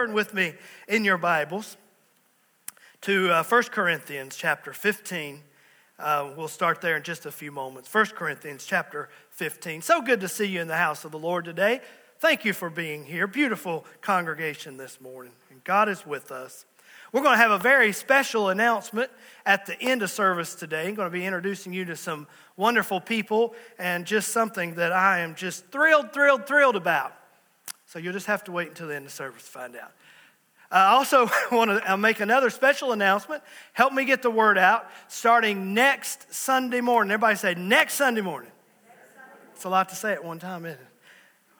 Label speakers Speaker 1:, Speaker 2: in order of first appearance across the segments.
Speaker 1: turn with me in your Bibles to uh, 1 Corinthians chapter 15. Uh, we'll start there in just a few moments. 1 Corinthians chapter 15. So good to see you in the house of the Lord today. Thank you for being here. Beautiful congregation this morning. And God is with us. We're going to have a very special announcement at the end of service today. I'm going to be introducing you to some wonderful people and just something that I am just thrilled, thrilled, thrilled about. So you'll just have to wait until the end of service to find out. I also want to make another special announcement. Help me get the word out. Starting next Sunday morning. Everybody say, next Sunday morning. It's a lot to say at one time, isn't it?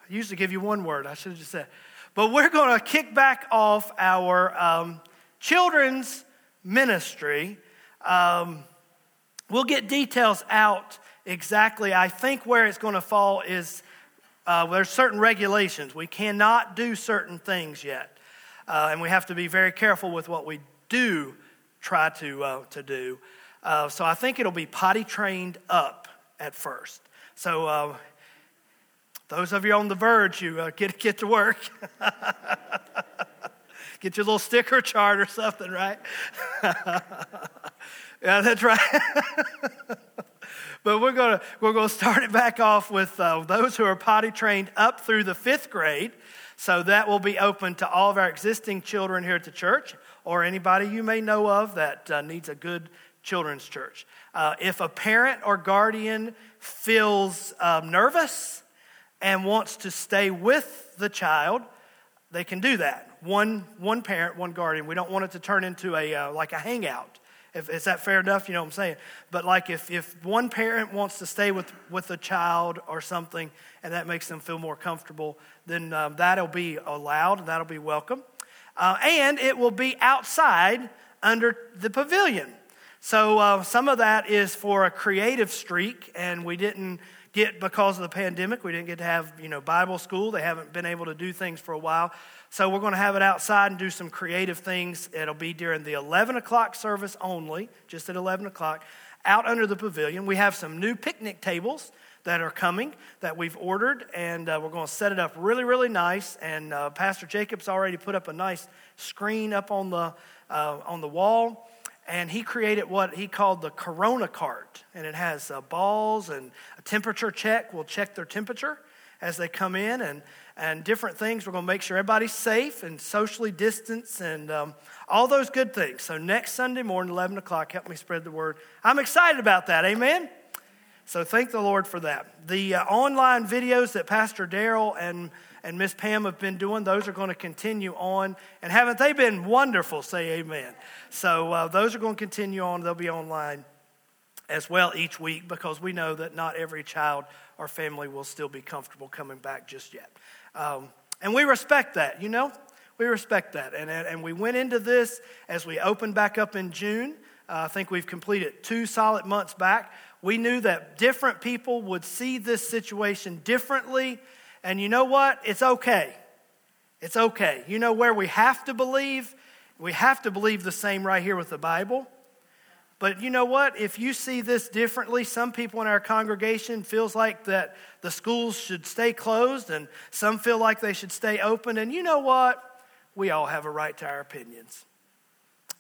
Speaker 1: I usually give you one word. I should have just said. But we're going to kick back off our um, children's ministry. Um, we'll get details out exactly. I think where it's going to fall is uh, there's certain regulations. We cannot do certain things yet. Uh, and we have to be very careful with what we do try to, uh, to do. Uh, so I think it'll be potty trained up at first. So uh, those of you on the verge, you uh, get, get to work. Get your little sticker chart or something, right? yeah, that's right. but we're going we're to start it back off with uh, those who are potty trained up through the fifth grade. So that will be open to all of our existing children here at the church or anybody you may know of that uh, needs a good children's church. Uh, if a parent or guardian feels um, nervous and wants to stay with the child, they can do that one, one parent, one guardian. We don't want it to turn into a, uh, like a hangout. If, is that fair enough? You know what I'm saying? But like if, if one parent wants to stay with, with a child or something and that makes them feel more comfortable, then um, that'll be allowed and that'll be welcome. Uh, and it will be outside under the pavilion. So uh, some of that is for a creative streak, and we didn't get because of the pandemic. We didn't get to have you know Bible school. They haven't been able to do things for a while. So we're going to have it outside and do some creative things. It'll be during the 11 o'clock service only, just at 11 o'clock, out under the pavilion. We have some new picnic tables that are coming that we've ordered, and uh, we're going to set it up really, really nice. And uh, Pastor Jacobs already put up a nice screen up on the uh, on the wall, and he created what he called the Corona cart, and it has uh, balls and a temperature check. We'll check their temperature as they come in, and and different things. We're going to make sure everybody's safe and socially distanced and um, all those good things. So, next Sunday morning, 11 o'clock, help me spread the word. I'm excited about that. Amen? So, thank the Lord for that. The uh, online videos that Pastor Daryl and and Miss Pam have been doing. Those are going to continue on. And haven't they been wonderful? Say amen. So uh, those are going to continue on. They'll be online as well each week because we know that not every child or family will still be comfortable coming back just yet. Um, and we respect that, you know? We respect that. And, and we went into this as we opened back up in June. Uh, I think we've completed two solid months back. We knew that different people would see this situation differently. And you know what? It's okay. It's okay. You know where we have to believe? We have to believe the same right here with the Bible. But you know what? If you see this differently, some people in our congregation feels like that the schools should stay closed and some feel like they should stay open. And you know what? We all have a right to our opinions.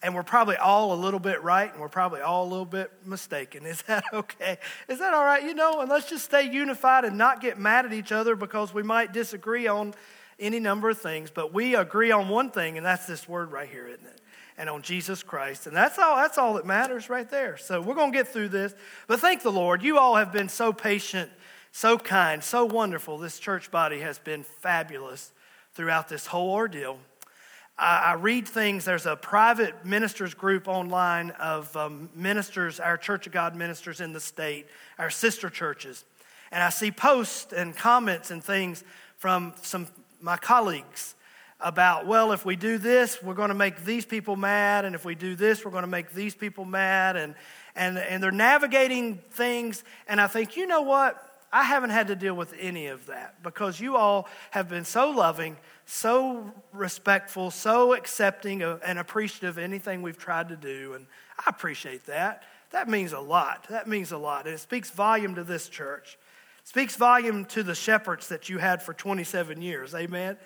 Speaker 1: And we're probably all a little bit right and we're probably all a little bit mistaken. Is that okay? Is that all right? You know, and let's just stay unified and not get mad at each other because we might disagree on any number of things, but we agree on one thing, and that's this word right here, isn't it? And on Jesus Christ. And that's all, that's all that matters right there. So we're going to get through this. But thank the Lord. You all have been so patient, so kind, so wonderful. This church body has been fabulous throughout this whole ordeal. I, I read things, there's a private ministers group online of um, ministers, our Church of God ministers in the state, our sister churches. And I see posts and comments and things from some my colleagues about, well, if we do this, we're going to make these people mad, and if we do this, we're going to make these people mad. And, and, and they're navigating things, and I think, you know what? I haven't had to deal with any of that because you all have been so loving, so respectful, so accepting and appreciative of anything we've tried to do. And I appreciate that. That means a lot. That means a lot. And it speaks volume to this church. Speaks volume to the shepherds that you had for 27 years. Amen.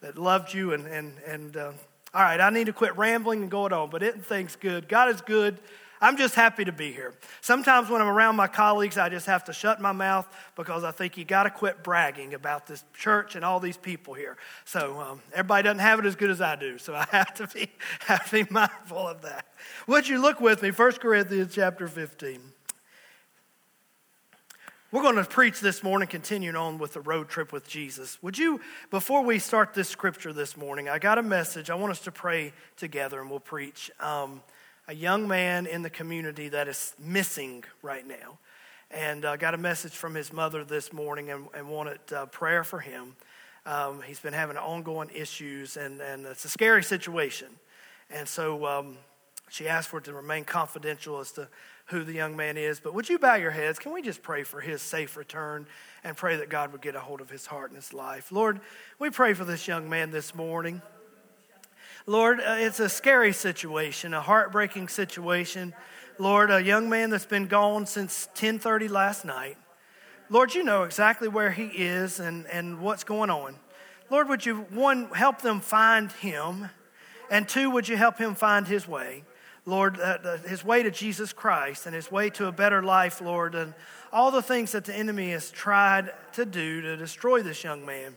Speaker 1: That loved you. And, and, and uh, all right, I need to quit rambling and going on, but it things good. God is good. I'm just happy to be here. Sometimes when I'm around my colleagues, I just have to shut my mouth because I think you got to quit bragging about this church and all these people here. So um, everybody doesn't have it as good as I do, so I have to be have to be mindful of that. Would you look with me, 1 Corinthians chapter 15. We're going to preach this morning, continuing on with the road trip with Jesus. Would you, before we start this scripture this morning, I got a message. I want us to pray together and we'll preach. Um, a young man in the community that is missing right now. And I uh, got a message from his mother this morning and, and wanted uh, prayer for him. Um, he's been having ongoing issues, and, and it's a scary situation. And so um, she asked for it to remain confidential as to who the young man is. But would you bow your heads? Can we just pray for his safe return and pray that God would get a hold of his heart and his life? Lord, we pray for this young man this morning. Lord, uh, it's a scary situation, a heartbreaking situation. Lord, a young man that's been gone since 10:30 last night. Lord, you know exactly where he is and, and what's going on. Lord, would you, one, help them find him? And two, would you help him find his way? Lord, uh, his way to Jesus Christ and his way to a better life, Lord, and all the things that the enemy has tried to do to destroy this young man.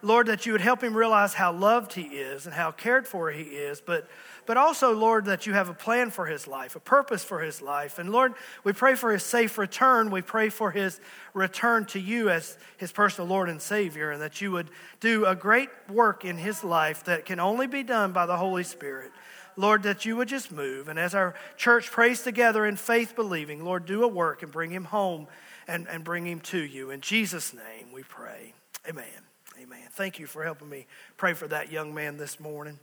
Speaker 1: Lord, that you would help him realize how loved he is and how cared for he is, but, but also, Lord, that you have a plan for his life, a purpose for his life. And Lord, we pray for his safe return. We pray for his return to you as his personal Lord and Savior, and that you would do a great work in his life that can only be done by the Holy Spirit. Lord, that you would just move. And as our church prays together in faith believing, Lord, do a work and bring him home and, and bring him to you. In Jesus' name we pray. Amen. Amen. Thank you for helping me pray for that young man this morning.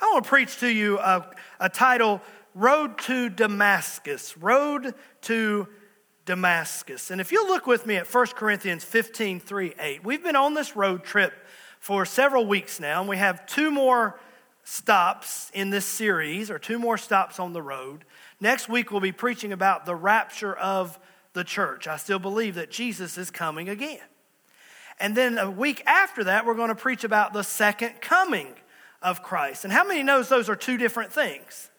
Speaker 1: I want to preach to you a, a title Road to Damascus. Road to Damascus. And if you look with me at 1 Corinthians 15 3 8, we've been on this road trip for several weeks now, and we have two more stops in this series, or two more stops on the road. Next week, we'll be preaching about the rapture of the church. I still believe that Jesus is coming again. And then a week after that, we're going to preach about the second coming of Christ. And how many knows those are two different things?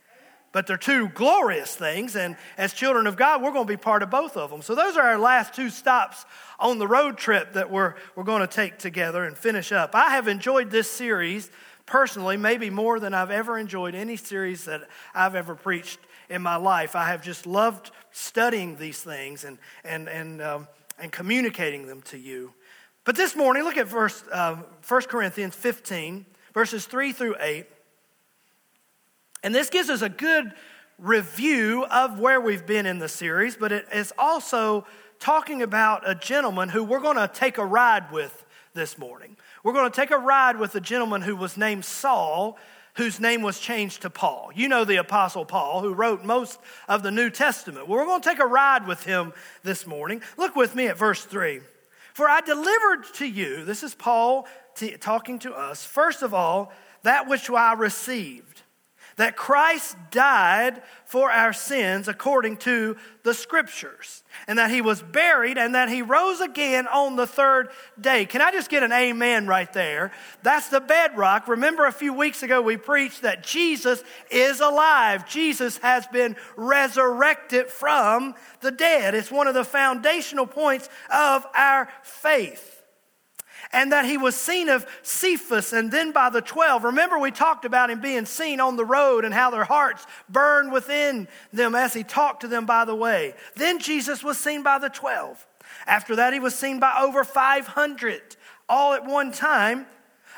Speaker 1: But they're two glorious things, and as children of God, we're going to be part of both of them. So those are our last two stops on the road trip that we're, we're going to take together and finish up. I have enjoyed this series personally, maybe more than I've ever enjoyed any series that I've ever preached in my life. I have just loved studying these things and, and, and, um, and communicating them to you. But this morning, look at verse, uh, 1 Corinthians 15, verses 3 through 8. And this gives us a good review of where we've been in the series, but it is also talking about a gentleman who we're going to take a ride with this morning. We're going to take a ride with a gentleman who was named Saul, whose name was changed to Paul. You know the Apostle Paul, who wrote most of the New Testament. Well, we're going to take a ride with him this morning. Look with me at verse 3. For I delivered to you, this is Paul t- talking to us, first of all, that which I received that Christ died for our sins according to the scriptures, and that he was buried, and that he rose again on the third day. Can I just get an amen right there? That's the bedrock. Remember, a few weeks ago we preached that Jesus is alive, Jesus has been resurrected from the dead. It's one of the foundational points of our faith and that he was seen of Cephas and then by the 12. Remember, we talked about him being seen on the road and how their hearts burned within them as he talked to them by the way. Then Jesus was seen by the 12. After that, he was seen by over 500, all at one time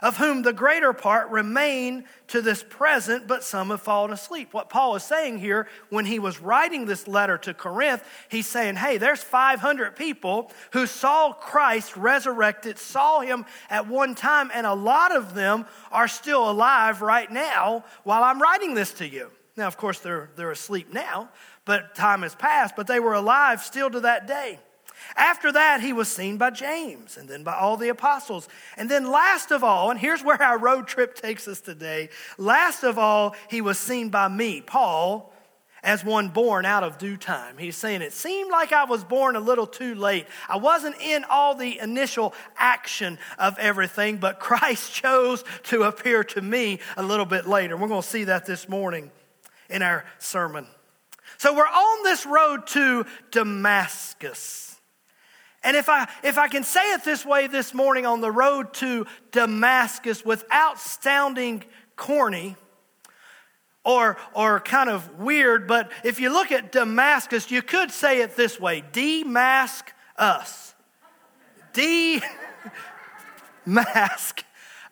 Speaker 1: of whom the greater part remain to this present, but some have fallen asleep. What Paul is saying here, when he was writing this letter to Corinth, he's saying, hey, there's 500 people who saw Christ resurrected, saw him at one time, and a lot of them are still alive right now while I'm writing this to you. Now, of course, they're, they're asleep now, but time has passed, but they were alive still to that day. After that, he was seen by James and then by all the apostles. And then, last of all, and here's where our road trip takes us today last of all, he was seen by me, Paul, as one born out of due time. He's saying it seemed like I was born a little too late. I wasn't in all the initial action of everything, but Christ chose to appear to me a little bit later. We're going to see that this morning in our sermon. So we're on this road to Damascus. And if I, if I can say it this way this morning on the road to Damascus without sounding corny, or, or kind of weird, but if you look at Damascus, you could say it this way demask us. Demask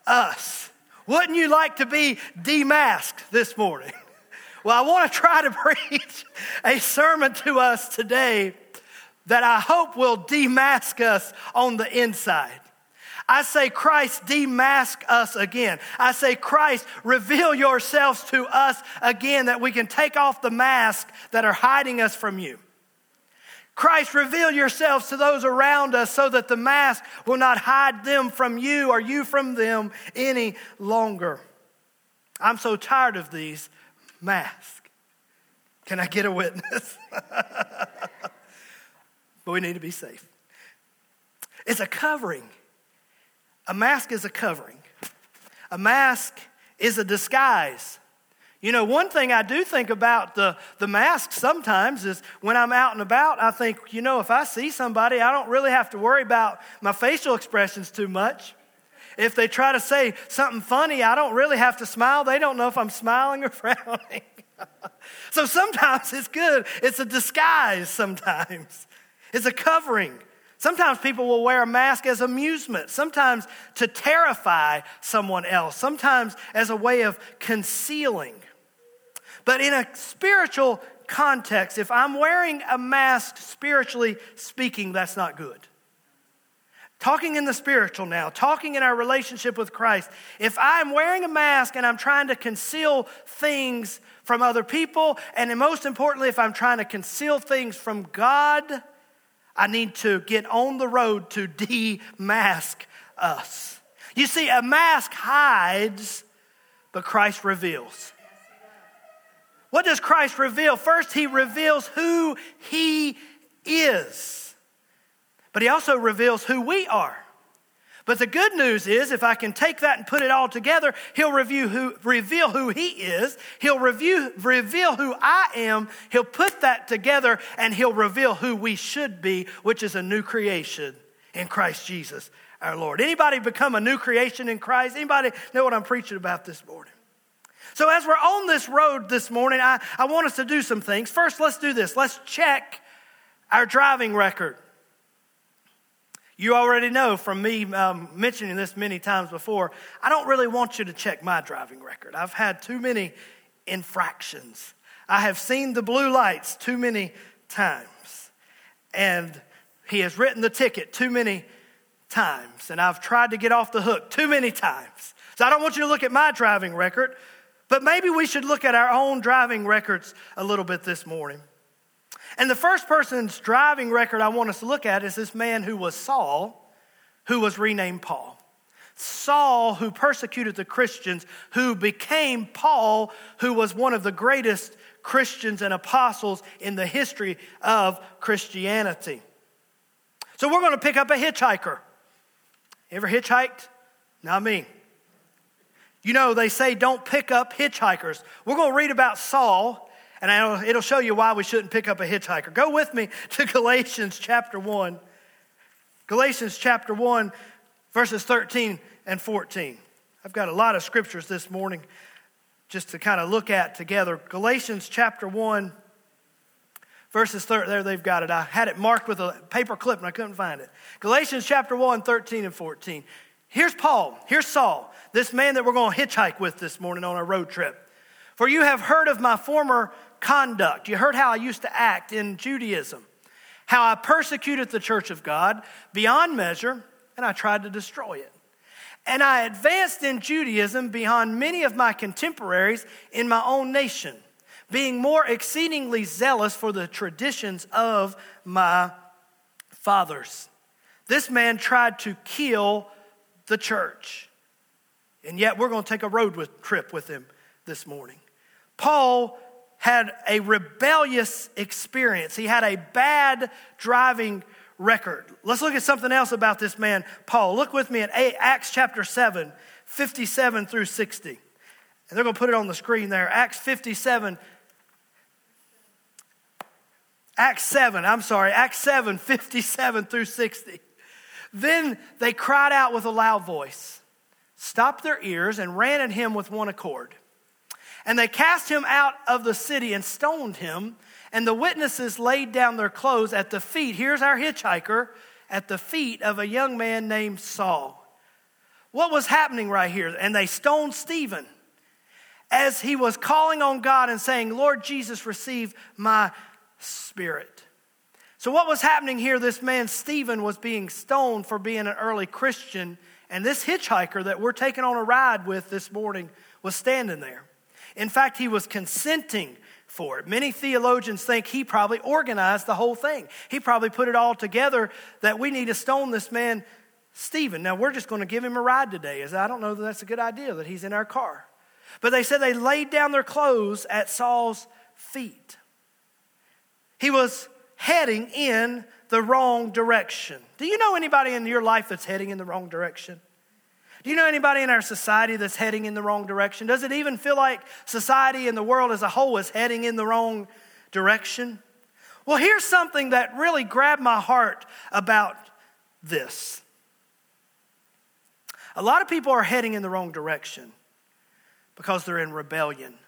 Speaker 1: us. Wouldn't you like to be demasked this morning? Well, I want to try to preach a sermon to us today that I hope will demask us on the inside. I say, Christ, demask us again. I say, Christ, reveal yourselves to us again that we can take off the mask that are hiding us from you. Christ, reveal yourselves to those around us so that the mask will not hide them from you or you from them any longer. I'm so tired of these masks. Can I get a witness? but we need to be safe. It's a covering. A mask is a covering, a mask is a disguise. You know, one thing I do think about the, the mask sometimes is when I'm out and about, I think, you know, if I see somebody, I don't really have to worry about my facial expressions too much. If they try to say something funny, I don't really have to smile. They don't know if I'm smiling or frowning. so sometimes it's good. It's a disguise sometimes, it's a covering. Sometimes people will wear a mask as amusement, sometimes to terrify someone else, sometimes as a way of concealing. But in a spiritual context, if I'm wearing a mask, spiritually speaking, that's not good. Talking in the spiritual now, talking in our relationship with Christ, if I'm wearing a mask and I'm trying to conceal things from other people, and most importantly, if I'm trying to conceal things from God, I need to get on the road to demask us. You see, a mask hides, but Christ reveals. What does Christ reveal? First, he reveals who he is, but he also reveals who we are. But the good news is, if I can take that and put it all together, he'll who, reveal who he is. He'll review, reveal who I am. He'll put that together and he'll reveal who we should be, which is a new creation in Christ Jesus our Lord. Anybody become a new creation in Christ? Anybody know what I'm preaching about this morning? So, as we're on this road this morning, I, I want us to do some things. First, let's do this. Let's check our driving record. You already know from me um, mentioning this many times before, I don't really want you to check my driving record. I've had too many infractions. I have seen the blue lights too many times. And he has written the ticket too many times. And I've tried to get off the hook too many times. So I don't want you to look at my driving record, but maybe we should look at our own driving records a little bit this morning. And the first person's driving record I want us to look at is this man who was Saul, who was renamed Paul. Saul, who persecuted the Christians, who became Paul, who was one of the greatest Christians and apostles in the history of Christianity. So we're going to pick up a hitchhiker. Ever hitchhiked? Not me. You know, they say don't pick up hitchhikers. We're going to read about Saul and it'll show you why we shouldn't pick up a hitchhiker. Go with me to Galatians chapter 1. Galatians chapter 1, verses 13 and 14. I've got a lot of scriptures this morning just to kind of look at together. Galatians chapter 1, verses 13. There they've got it. I had it marked with a paper clip and I couldn't find it. Galatians chapter 1, 13 and 14. Here's Paul. Here's Saul, this man that we're going to hitchhike with this morning on our road trip. For you have heard of my former conduct. You heard how I used to act in Judaism, how I persecuted the church of God beyond measure, and I tried to destroy it. And I advanced in Judaism beyond many of my contemporaries in my own nation, being more exceedingly zealous for the traditions of my fathers. This man tried to kill the church. And yet, we're going to take a road trip with him this morning. Paul had a rebellious experience. He had a bad driving record. Let's look at something else about this man, Paul. Look with me at Acts chapter 7, 57 through 60. And they're going to put it on the screen there. Acts 57. Acts 7, I'm sorry, Acts 7, 57 through 60. Then they cried out with a loud voice, stopped their ears, and ran at him with one accord. And they cast him out of the city and stoned him. And the witnesses laid down their clothes at the feet, here's our hitchhiker, at the feet of a young man named Saul. What was happening right here? And they stoned Stephen as he was calling on God and saying, Lord Jesus, receive my spirit. So, what was happening here? This man, Stephen, was being stoned for being an early Christian, and this hitchhiker that we're taking on a ride with this morning was standing there. In fact, he was consenting for it. Many theologians think he probably organized the whole thing. He probably put it all together that we need to stone this man, Stephen. Now, we're just going to give him a ride today, as I don't know that that's a good idea that he's in our car. But they said they laid down their clothes at Saul's feet. He was heading in the wrong direction. Do you know anybody in your life that's heading in the wrong direction? Do you know anybody in our society that's heading in the wrong direction? Does it even feel like society and the world as a whole is heading in the wrong direction? Well, here's something that really grabbed my heart about this. A lot of people are heading in the wrong direction because they're in rebellion,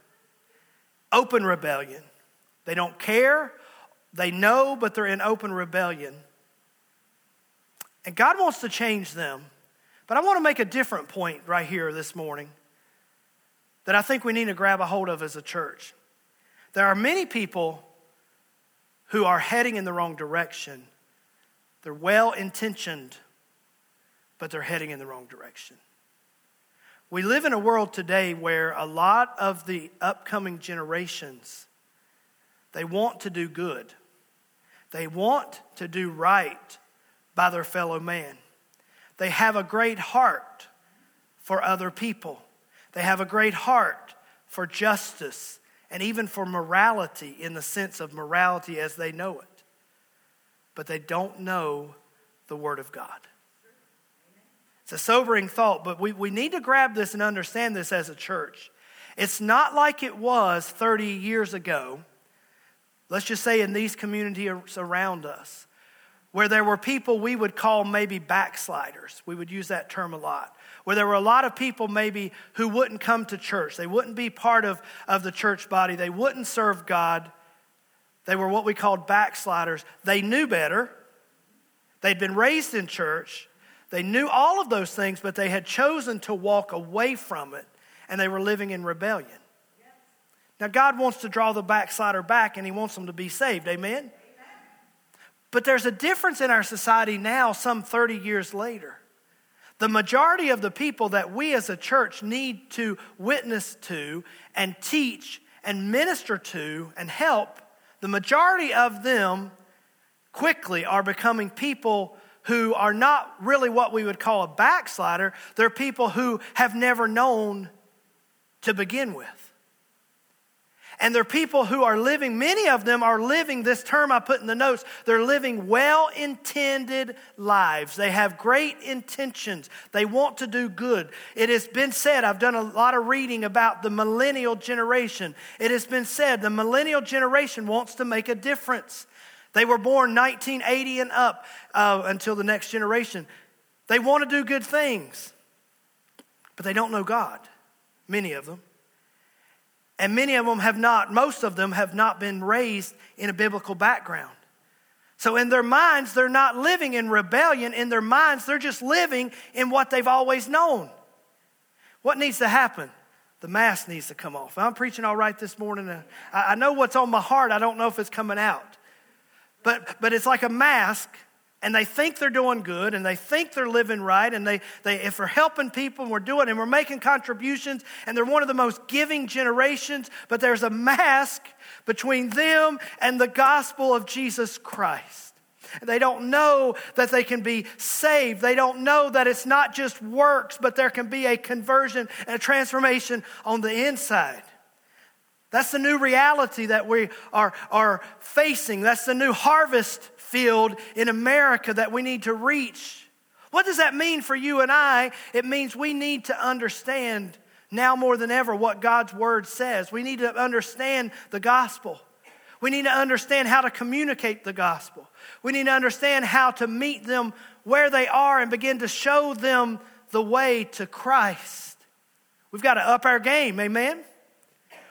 Speaker 1: open rebellion. They don't care, they know, but they're in open rebellion. And God wants to change them. But I want to make a different point right here this morning that I think we need to grab a hold of as a church. There are many people who are heading in the wrong direction. They're well intentioned, but they're heading in the wrong direction. We live in a world today where a lot of the upcoming generations they want to do good. They want to do right by their fellow man. They have a great heart for other people. They have a great heart for justice and even for morality in the sense of morality as they know it. But they don't know the Word of God. It's a sobering thought, but we, we need to grab this and understand this as a church. It's not like it was 30 years ago, let's just say in these communities around us, where there were people we would call maybe backsliders. We would use that term a lot. Where there were a lot of people maybe who wouldn't come to church. They wouldn't be part of, of the church body. They wouldn't serve God. They were what we called backsliders. They knew better. They'd been raised in church. They knew all of those things, but they had chosen to walk away from it, and they were living in rebellion. Now, God wants to draw the backslider back, and He wants them to be saved. Amen? But there's a difference in our society now, some 30 years later. The majority of the people that we as a church need to witness to and teach and minister to and help, the majority of them quickly are becoming people who are not really what we would call a backslider. They're people who have never known to begin with. And they're people who are living, many of them are living this term I put in the notes. They're living well intended lives. They have great intentions. They want to do good. It has been said, I've done a lot of reading about the millennial generation. It has been said the millennial generation wants to make a difference. They were born 1980 and up uh, until the next generation. They want to do good things, but they don't know God, many of them. And many of them have not, most of them have not been raised in a biblical background. So in their minds, they're not living in rebellion. In their minds, they're just living in what they've always known. What needs to happen? The mask needs to come off. I'm preaching all right this morning. I know what's on my heart. I don't know if it's coming out. But, but it's like a mask and they think they're doing good and they think they're living right and they, they if we're helping people and we're doing and we're making contributions and they're one of the most giving generations but there's a mask between them and the gospel of jesus christ they don't know that they can be saved. They don't know that it's not just works, but there can be a conversion and a transformation on the inside. That's the new reality that we are, are facing. That's the new harvest field in America that we need to reach. What does that mean for you and I? It means we need to understand now more than ever what God's word says. We need to understand the gospel. We need to understand how to communicate the gospel. We need to understand how to meet them where they are and begin to show them the way to Christ. We've got to up our game, amen?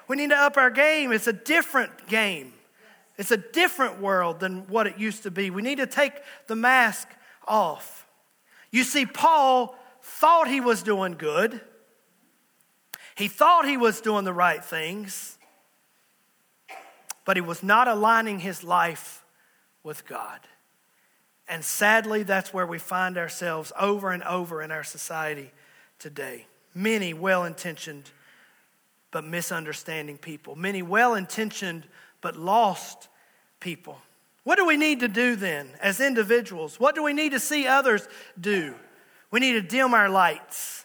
Speaker 1: We need to up our game. It's a different game, it's a different world than what it used to be. We need to take the mask off. You see, Paul thought he was doing good, he thought he was doing the right things, but he was not aligning his life with God. And sadly, that's where we find ourselves over and over in our society today. Many well intentioned but misunderstanding people, many well intentioned but lost people. What do we need to do then as individuals? What do we need to see others do? We need to dim our lights.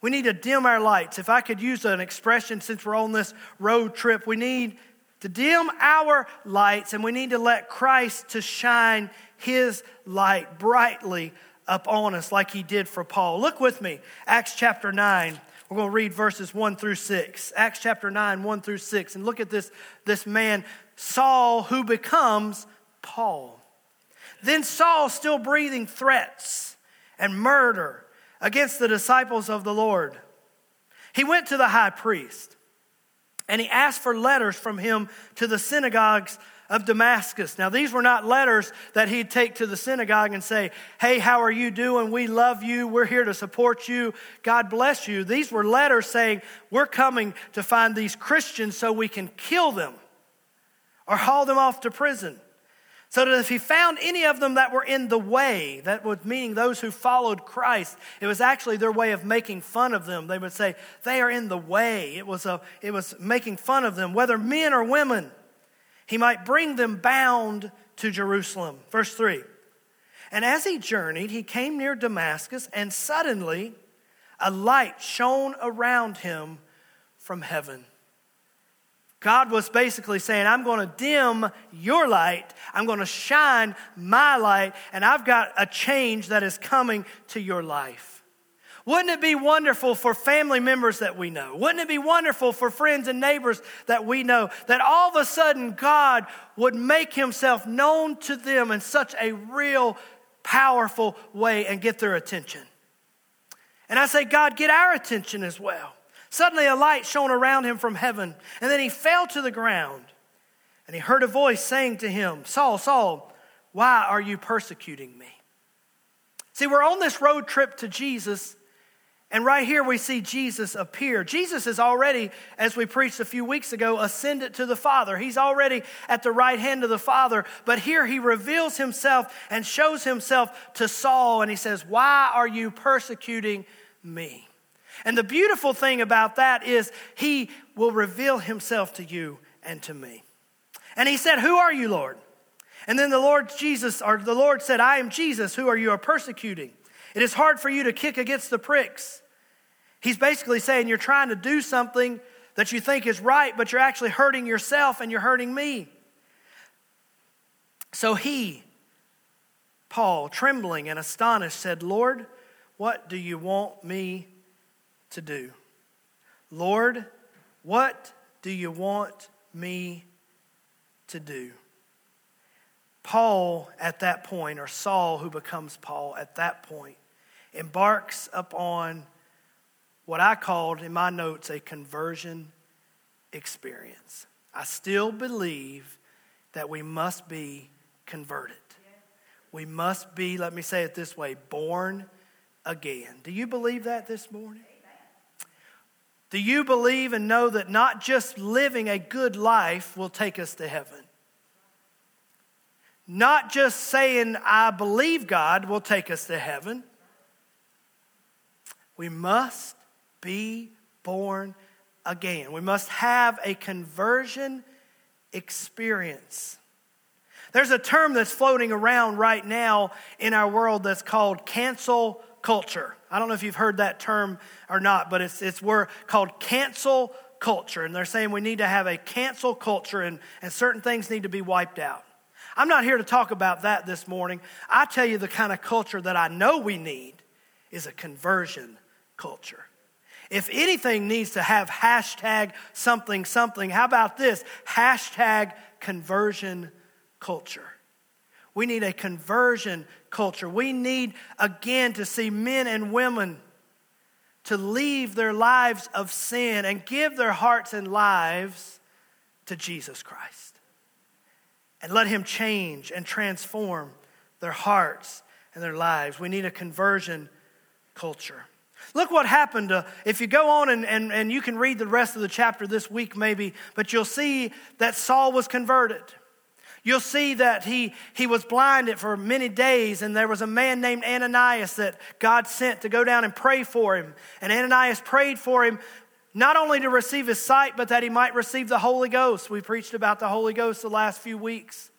Speaker 1: We need to dim our lights. If I could use an expression since we're on this road trip, we need to dim our lights and we need to let Christ to shine his light brightly upon us like he did for Paul. Look with me, Acts chapter 9. We're going to read verses 1 through 6. Acts chapter 9, 1 through 6. And look at this, this man, Saul, who becomes Paul. Then Saul, still breathing threats and murder against the disciples of the Lord, he went to the high priest and he asked for letters from him to the synagogues of Damascus. Now, these were not letters that he'd take to the synagogue and say, Hey, how are you doing? We love you. We're here to support you. God bless you. These were letters saying, We're coming to find these Christians so we can kill them or haul them off to prison. So that if he found any of them that were in the way, that was meaning those who followed Christ, it was actually their way of making fun of them. They would say, They are in the way. It was, a, it was making fun of them, whether men or women he might bring them bound to Jerusalem. Verse 3 And as he journeyed, he came near Damascus, and suddenly a light shone around him from heaven. God was basically saying, I'm going to dim your light, I'm going to shine my light, and I've got a change that is coming to your life. Wouldn't it be wonderful for family members that we know? Wouldn't it be wonderful for friends and neighbors that we know that all of a sudden God would make himself known to them in such a real, powerful way and get their attention? And I say, God, get our attention as well. Suddenly a light shone around him from heaven, and then he fell to the ground. And he heard a voice saying to him, Saul, Saul, why are you persecuting me? See, we're on this road trip to Jesus and right here we see Jesus appear. Jesus is already, as we preached a few weeks ago, ascended to the Father. He's already at the right hand of the Father. But here he reveals himself and shows himself to Saul, and he says, Why are you persecuting me? And the beautiful thing about that is he will reveal himself to you and to me. And he said, Who are you, Lord? And then the Lord Jesus, or the Lord said, I am Jesus. Who are you are persecuting? It is hard for you to kick against the pricks. He's basically saying you're trying to do something that you think is right, but you're actually hurting yourself and you're hurting me. So he, Paul, trembling and astonished, said, Lord, what do you want me to do? Lord, what do you want me to do? Paul, at that point, or Saul, who becomes Paul at that point, embarks upon what I called in my notes a conversion experience. I still believe that we must be converted. We must be, let me say it this way, born again. Do you believe that this morning? Do you believe and know that not just living a good life will take us to heaven? Not just saying, I believe God will take us to heaven. We must be born again. We must have a conversion experience. There's a term that's floating around right now in our world that's called cancel culture. I don't know if you've heard that term or not, but it's, it's called cancel culture, and they're saying we need to have a cancel culture and, and certain things need to be wiped out. I'm not here to talk about that this morning. I tell you the kind of culture that I know we need is a conversion culture. If anything needs to have hashtag something something, how about this? Hashtag conversion culture. We need a conversion culture. We need, again, to see men and women to leave their lives of sin and give their hearts and lives to Jesus Christ. And let Him change and transform their hearts and their lives. We need a conversion culture. Look what happened. To, if you go on and, and, and you can read the rest of the chapter this week, maybe, but you'll see that Saul was converted. You'll see that he, he was blinded for many days, and there was a man named Ananias that God sent to go down and pray for him. And Ananias prayed for him not only to receive his sight, but that he might receive the Holy Ghost. We preached about the Holy Ghost the last few weeks.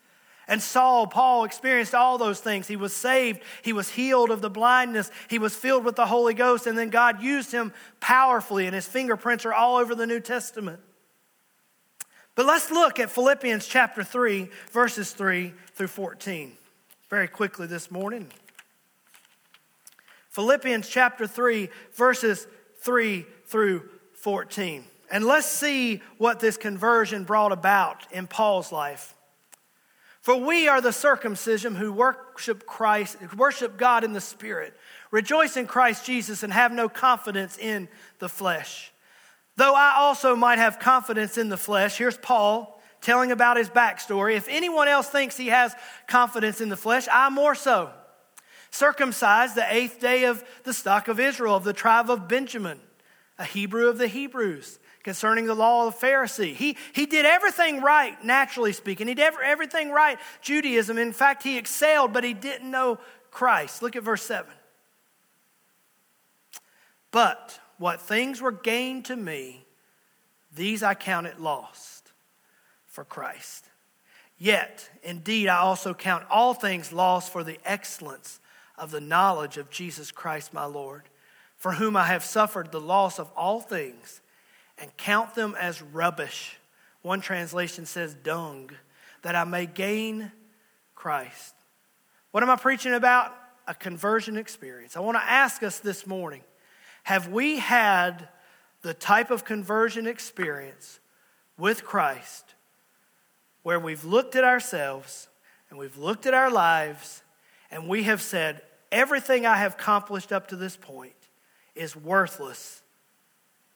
Speaker 1: And Saul, Paul, experienced all those things. He was saved, he was healed of the blindness, he was filled with the Holy Ghost, and then God used him powerfully, and his fingerprints are all over the New Testament. But let's look at Philippians chapter 3, verses 3 through 14, very quickly this morning. Philippians chapter 3, verses 3 through 14. And let's see what this conversion brought about in Paul's life. For we are the circumcision who worship Christ, worship God in the Spirit, rejoice in Christ Jesus, and have no confidence in the flesh. Though I also might have confidence in the flesh, here's Paul telling about his backstory. If anyone else thinks he has confidence in the flesh, I more so. Circumcised the eighth day of the stock of Israel, of the tribe of Benjamin, a Hebrew of the Hebrews, concerning the law of the Pharisee. He, he did everything right, naturally speaking. He did everything right, Judaism. In fact, he excelled, but he didn't know Christ. Look at verse 7. But what things were gained to me, these I counted lost for Christ. Yet, indeed, I also count all things lost for the excellence of the knowledge of Jesus Christ my Lord, for whom I have suffered the loss of all things, and count them as rubbish. One translation says dung, that I may gain Christ. What am I preaching about? A conversion experience. I want to ask us this morning have we had the type of conversion experience with Christ where we've looked at ourselves and we've looked at our lives and we have said, everything I have accomplished up to this point is worthless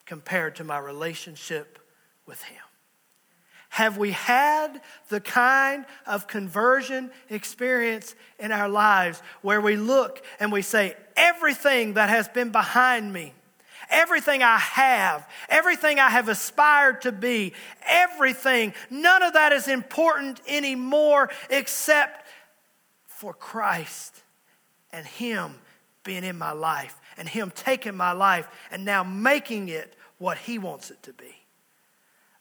Speaker 1: compared to my relationship with Him? Have we had the kind of conversion experience in our lives where we look and we say, everything that has been behind me, everything I have, everything I have aspired to be, everything, none of that is important anymore except for Christ and Him being in my life and Him taking my life and now making it what He wants it to be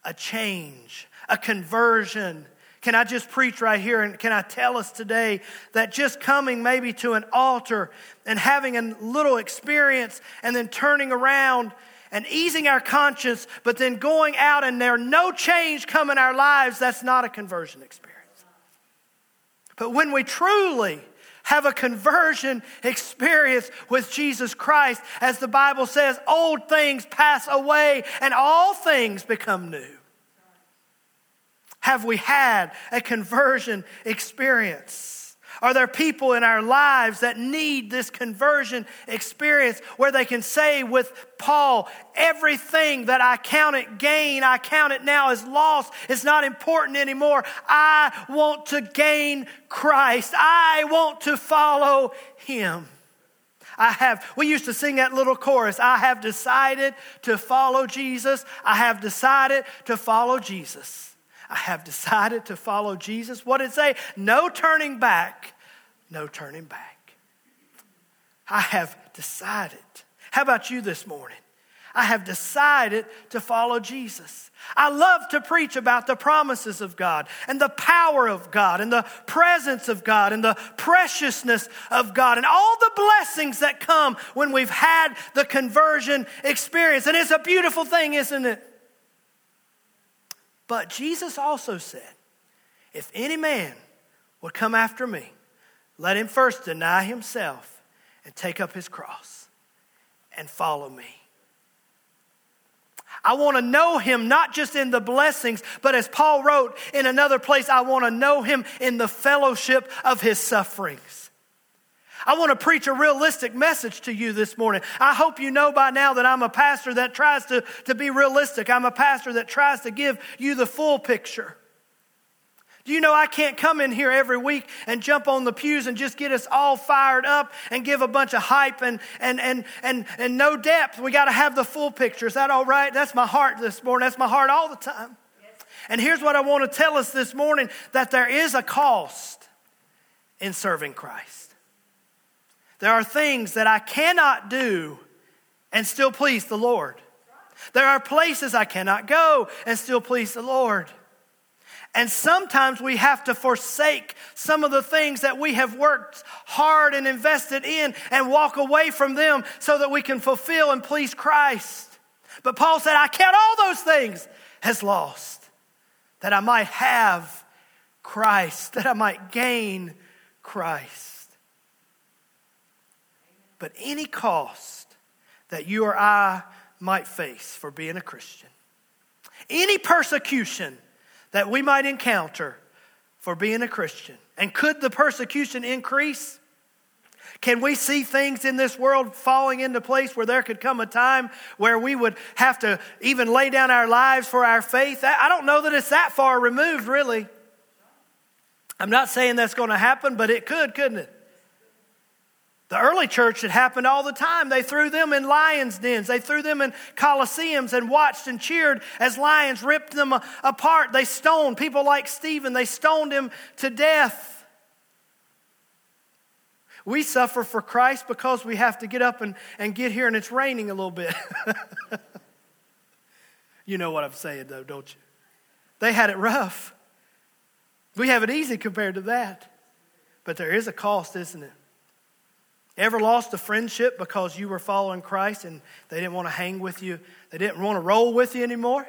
Speaker 1: a change, a conversion. Can I just preach right here and can I tell us today that just coming maybe to an altar and having a little experience and then turning around and easing our conscience, but then going out and there no change come in our lives, that's not a conversion experience. But when we truly have a conversion experience with Jesus Christ, as the Bible says, old things pass away and all things become new. Have we had a conversion experience? Are there people in our lives that need this conversion experience where they can say with Paul, everything that I count it gain, I count it now as loss. It's not important anymore. I want to gain Christ. I want to follow him. I have, we used to sing that little chorus I have decided to follow Jesus. I have decided to follow Jesus. I have decided to follow Jesus. What did it say? No turning back, no turning back. I have decided. How about you this morning? I have decided to follow Jesus. I love to preach about the promises of God and the power of God and the presence of God and the preciousness of God and all the blessings that come when we've had the conversion experience. And it's a beautiful thing, isn't it? But Jesus also said, If any man would come after me, let him first deny himself and take up his cross and follow me. I want to know him not just in the blessings, but as Paul wrote in another place, I want to know him in the fellowship of his sufferings. I want to preach a realistic message to you this morning. I hope you know by now that I'm a pastor that tries to, to be realistic. I'm a pastor that tries to give you the full picture. Do you know I can't come in here every week and jump on the pews and just get us all fired up and give a bunch of hype and, and, and, and, and no depth? We got to have the full picture. Is that all right? That's my heart this morning. That's my heart all the time. And here's what I want to tell us this morning that there is a cost in serving Christ. There are things that I cannot do and still please the Lord. There are places I cannot go and still please the Lord. And sometimes we have to forsake some of the things that we have worked hard and invested in and walk away from them so that we can fulfill and please Christ. But Paul said, I count all those things as lost, that I might have Christ, that I might gain Christ. But any cost that you or I might face for being a Christian, any persecution, that we might encounter for being a Christian? And could the persecution increase? Can we see things in this world falling into place where there could come a time where we would have to even lay down our lives for our faith? I don't know that it's that far removed, really. I'm not saying that's going to happen, but it could, couldn't it? The early church, it happened all the time. They threw them in lions' dens. They threw them in coliseums and watched and cheered as lions ripped them apart. They stoned people like Stephen. They stoned him to death. We suffer for Christ because we have to get up and, and get here and it's raining a little bit. you know what I'm saying, though, don't you? They had it rough. We have it easy compared to that. But there is a cost, isn't it? Ever lost a friendship because you were following Christ and they didn't want to hang with you? They didn't want to roll with you anymore?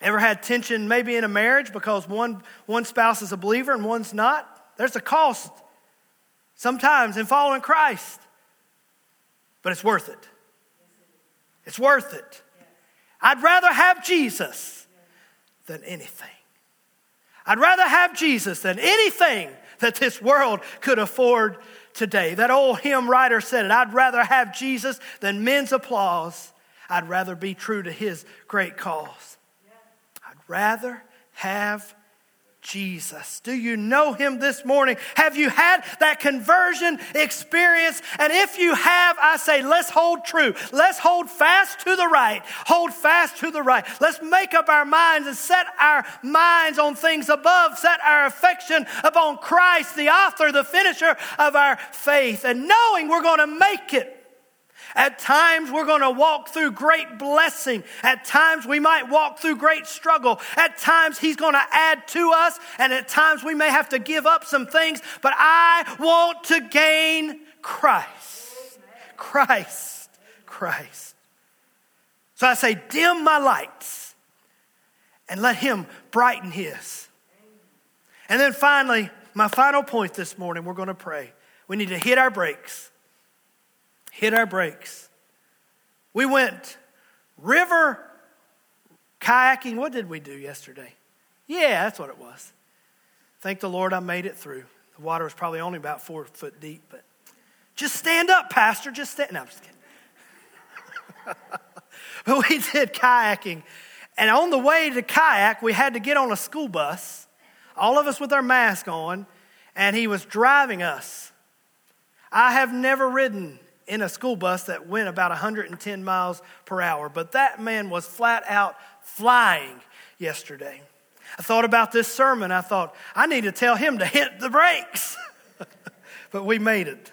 Speaker 1: Ever had tension maybe in a marriage because one, one spouse is a believer and one's not? There's a cost sometimes in following Christ, but it's worth it. It's worth it. I'd rather have Jesus than anything. I'd rather have Jesus than anything that this world could afford today. That old hymn writer said it I'd rather have Jesus than men's applause. I'd rather be true to his great cause. I'd rather have Jesus. Do you know him this morning? Have you had that conversion experience? And if you have, I say, let's hold true. Let's hold fast to the right. Hold fast to the right. Let's make up our minds and set our minds on things above, set our affection upon Christ, the author, the finisher of our faith, and knowing we're going to make it at times, we're going to walk through great blessing. At times, we might walk through great struggle. At times, He's going to add to us. And at times, we may have to give up some things. But I want to gain Christ. Christ. Christ. So I say, dim my lights and let Him brighten His. And then finally, my final point this morning, we're going to pray. We need to hit our brakes hit our brakes. We went river kayaking. What did we do yesterday? Yeah, that's what it was. Thank the Lord I made it through. The water was probably only about four foot deep, but just stand up, Pastor. Just stand. No, I'm just kidding. but we did kayaking. And on the way to kayak, we had to get on a school bus, all of us with our mask on, and he was driving us. I have never ridden in a school bus that went about 110 miles per hour. But that man was flat out flying yesterday. I thought about this sermon. I thought, I need to tell him to hit the brakes. but we made it.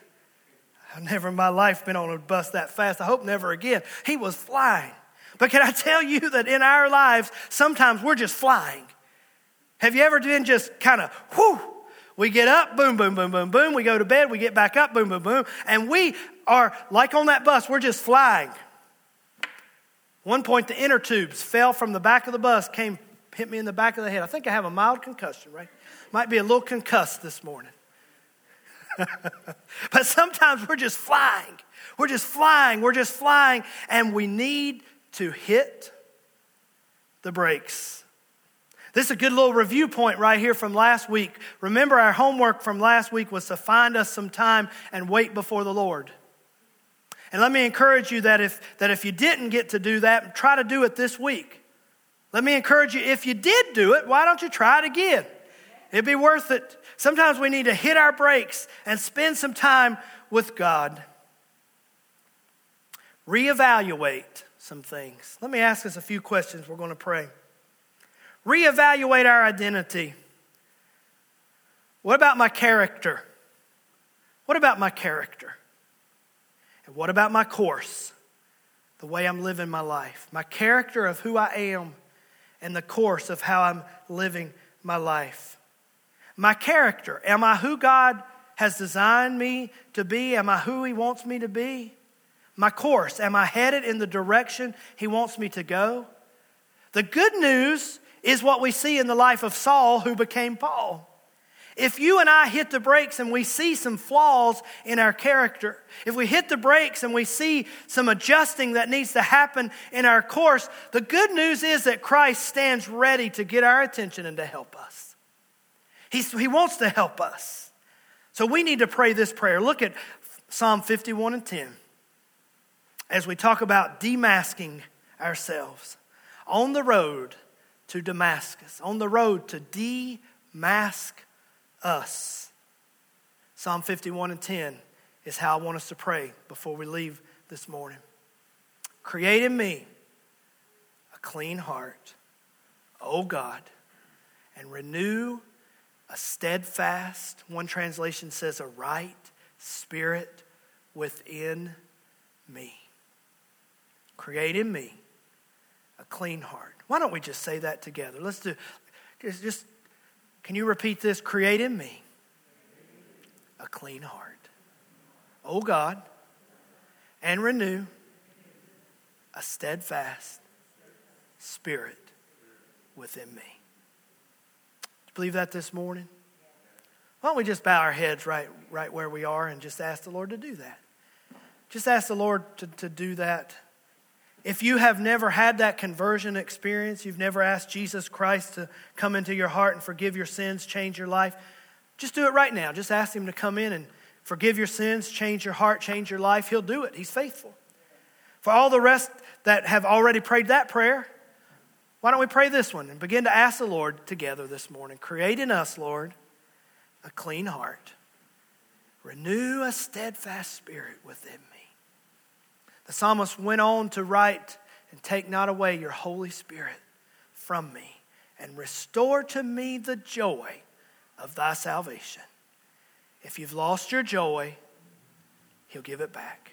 Speaker 1: I've never in my life been on a bus that fast. I hope never again. He was flying. But can I tell you that in our lives, sometimes we're just flying? Have you ever been just kind of, whoo, we get up, boom, boom, boom, boom, boom. We go to bed, we get back up, boom, boom, boom. And we are like on that bus, we're just flying. One point, the inner tubes fell from the back of the bus, came, hit me in the back of the head. I think I have a mild concussion, right? Might be a little concussed this morning. but sometimes we're just flying. We're just flying. We're just flying. And we need to hit the brakes. This is a good little review point right here from last week. Remember, our homework from last week was to find us some time and wait before the Lord. And let me encourage you that if, that if you didn't get to do that, try to do it this week. Let me encourage you, if you did do it, why don't you try it again? It'd be worth it. Sometimes we need to hit our brakes and spend some time with God. Reevaluate some things. Let me ask us a few questions. We're going to pray. Reevaluate our identity. What about my character? What about my character? And what about my course? The way I'm living my life, my character of who I am, and the course of how I'm living my life. My character, am I who God has designed me to be? Am I who He wants me to be? My course, am I headed in the direction He wants me to go? The good news is what we see in the life of Saul, who became Paul. If you and I hit the brakes and we see some flaws in our character, if we hit the brakes and we see some adjusting that needs to happen in our course, the good news is that Christ stands ready to get our attention and to help us. He's, he wants to help us. So we need to pray this prayer. Look at Psalm 51 and 10 as we talk about demasking ourselves on the road to Damascus, on the road to demask us. Psalm 51 and 10 is how I want us to pray before we leave this morning. Create in me a clean heart, O God, and renew a steadfast, one translation says, a right spirit within me. Create in me a clean heart. Why don't we just say that together? Let's do just can you repeat this? Create in me a clean heart. O God, and renew a steadfast spirit within me. Do you believe that this morning? Why don't we just bow our heads right, right where we are and just ask the Lord to do that? Just ask the Lord to, to do that. If you have never had that conversion experience, you've never asked Jesus Christ to come into your heart and forgive your sins, change your life, just do it right now. Just ask Him to come in and forgive your sins, change your heart, change your life. He'll do it. He's faithful. For all the rest that have already prayed that prayer, why don't we pray this one and begin to ask the Lord together this morning? Create in us, Lord, a clean heart, renew a steadfast spirit within me. The psalmist went on to write, And take not away your Holy Spirit from me, and restore to me the joy of thy salvation. If you've lost your joy, he'll give it back.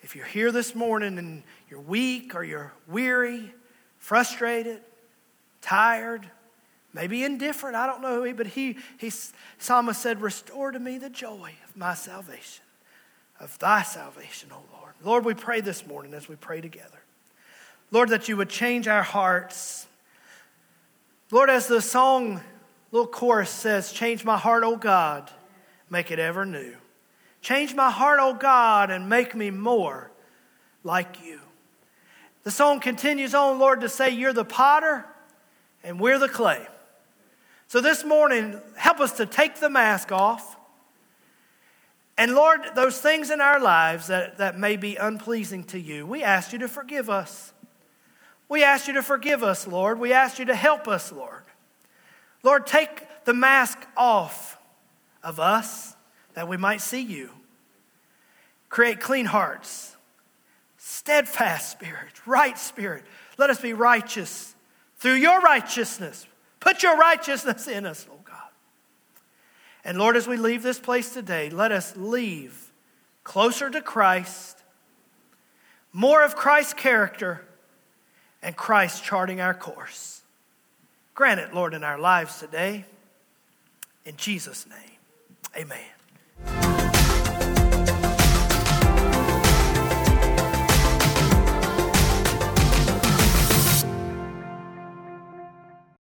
Speaker 1: If you're here this morning and you're weak or you're weary, frustrated, tired, maybe indifferent, I don't know, but he, he psalmist said, Restore to me the joy of my salvation, of thy salvation, O Lord. Lord, we pray this morning as we pray together. Lord, that you would change our hearts. Lord, as the song, little chorus says, Change my heart, O God, make it ever new. Change my heart, O God, and make me more like you. The song continues on, Lord, to say, You're the potter and we're the clay. So this morning, help us to take the mask off and Lord, those things in our lives that, that may be unpleasing to you, we ask you to forgive us. We ask you to forgive us, Lord. We ask you to help us, Lord. Lord, take the mask off of us that we might see you. Create clean hearts, steadfast spirit, right spirit. Let us be righteous through your righteousness. Put your righteousness in us, Lord. And Lord, as we leave this place today, let us leave closer to Christ, more of Christ's character, and Christ charting our course. Grant it, Lord, in our lives today. In Jesus' name, amen.